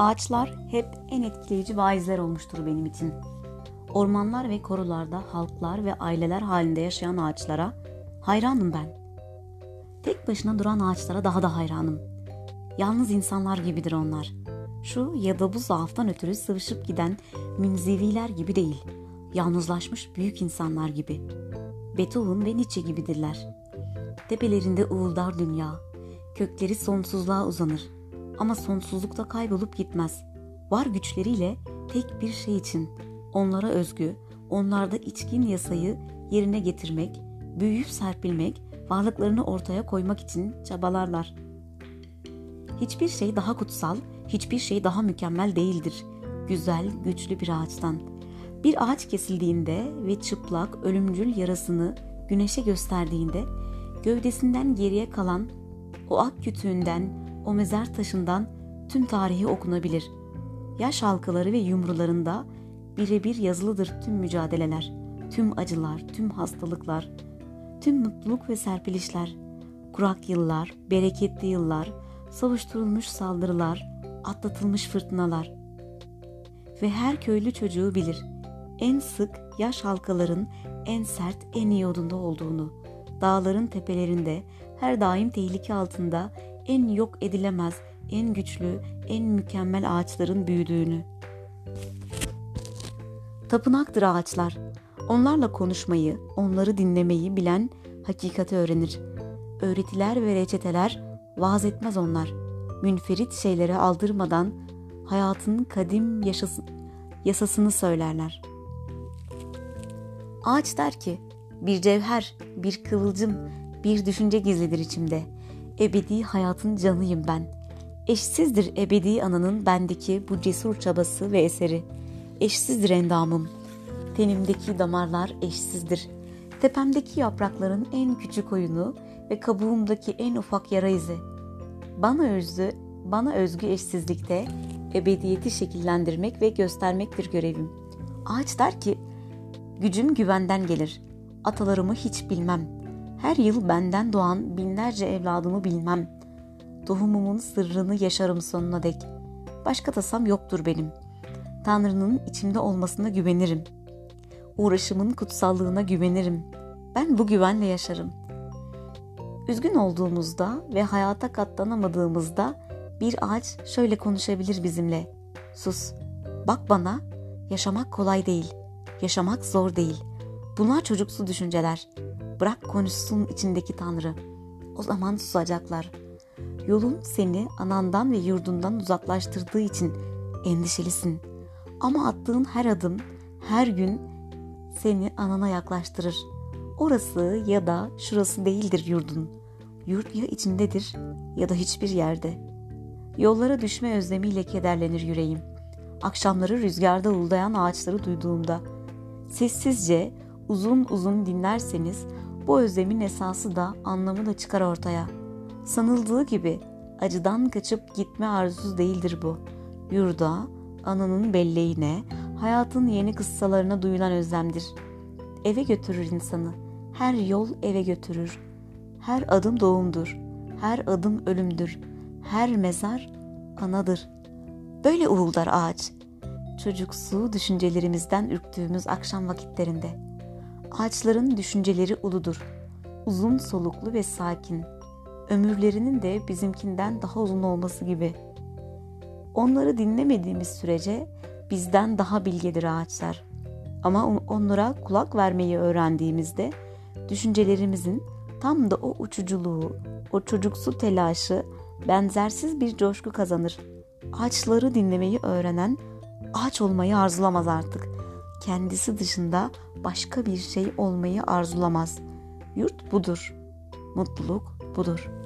Ağaçlar hep en etkileyici vaizler olmuştur benim için. Ormanlar ve korularda halklar ve aileler halinde yaşayan ağaçlara hayranım ben. Tek başına duran ağaçlara daha da hayranım. Yalnız insanlar gibidir onlar. Şu ya da bu zaaftan ötürü sıvışıp giden münzeviler gibi değil. Yalnızlaşmış büyük insanlar gibi. Beethoven ve Nietzsche gibidirler. Tepelerinde uğuldar dünya. Kökleri sonsuzluğa uzanır. Ama sonsuzlukta kaybolup gitmez. Var güçleriyle tek bir şey için onlara özgü, onlarda içkin yasayı yerine getirmek, büyüyüp serpilmek, varlıklarını ortaya koymak için çabalarlar. Hiçbir şey daha kutsal, hiçbir şey daha mükemmel değildir. Güzel, güçlü bir ağaçtan. Bir ağaç kesildiğinde ve çıplak, ölümcül yarasını güneşe gösterdiğinde gövdesinden geriye kalan o ak kütüğünden, o mezar taşından tüm tarihi okunabilir. Yaş halkaları ve yumrularında birebir yazılıdır tüm mücadeleler, tüm acılar, tüm hastalıklar, tüm mutluluk ve serpilişler, kurak yıllar, bereketli yıllar, savuşturulmuş saldırılar, atlatılmış fırtınalar. Ve her köylü çocuğu bilir, en sık yaş halkaların en sert, en iyi odunda olduğunu, dağların tepelerinde, her daim tehlike altında en yok edilemez, en güçlü, en mükemmel ağaçların büyüdüğünü. Tapınaktır ağaçlar. Onlarla konuşmayı, onları dinlemeyi bilen hakikati öğrenir. Öğretiler ve reçeteler vaaz etmez onlar. Münferit şeylere aldırmadan hayatın kadim yaşası, yasasını söylerler. Ağaç der ki, bir cevher, bir kıvılcım, bir düşünce gizlidir içimde. Ebedi hayatın canıyım ben. Eşsizdir ebedi ananın bendeki bu cesur çabası ve eseri. Eşsizdir endamım. Tenimdeki damarlar eşsizdir. Tepemdeki yaprakların en küçük oyunu ve kabuğumdaki en ufak yara izi. Bana özgü, bana özgü eşsizlikte ebediyeti şekillendirmek ve göstermektir görevim. Ağaç der ki, gücüm güvenden gelir. Atalarımı hiç bilmem. Her yıl benden doğan binlerce evladımı bilmem. Tohumumun sırrını yaşarım sonuna dek. Başka tasam yoktur benim. Tanrı'nın içimde olmasına güvenirim. Uğraşımın kutsallığına güvenirim. Ben bu güvenle yaşarım. Üzgün olduğumuzda ve hayata katlanamadığımızda bir ağaç şöyle konuşabilir bizimle. Sus, bak bana, yaşamak kolay değil, yaşamak zor değil. Bunlar çocuksu düşünceler. Bırak konuşsun içindeki Tanrı. O zaman susacaklar. Yolun seni anandan ve yurdundan uzaklaştırdığı için endişelisin. Ama attığın her adım, her gün seni anana yaklaştırır. Orası ya da şurası değildir yurdun. Yurt ya içindedir ya da hiçbir yerde. Yollara düşme özlemiyle kederlenir yüreğim. Akşamları rüzgarda uldayan ağaçları duyduğumda. Sessizce, uzun uzun dinlerseniz bu özlemin esası da anlamı da çıkar ortaya. Sanıldığı gibi acıdan kaçıp gitme arzusu değildir bu. Yurda, ananın belleğine, hayatın yeni kıssalarına duyulan özlemdir. Eve götürür insanı. Her yol eve götürür. Her adım doğumdur. Her adım ölümdür. Her mezar anadır. Böyle uğuldar ağaç. Çocuksu düşüncelerimizden ürktüğümüz akşam vakitlerinde. Ağaçların düşünceleri uludur. Uzun soluklu ve sakin. Ömürlerinin de bizimkinden daha uzun olması gibi. Onları dinlemediğimiz sürece bizden daha bilgedir ağaçlar. Ama onlara kulak vermeyi öğrendiğimizde düşüncelerimizin tam da o uçuculuğu, o çocuksu telaşı benzersiz bir coşku kazanır. Ağaçları dinlemeyi öğrenen ağaç olmayı arzulamaz artık. Kendisi dışında başka bir şey olmayı arzulamaz. Yurt budur. Mutluluk budur.''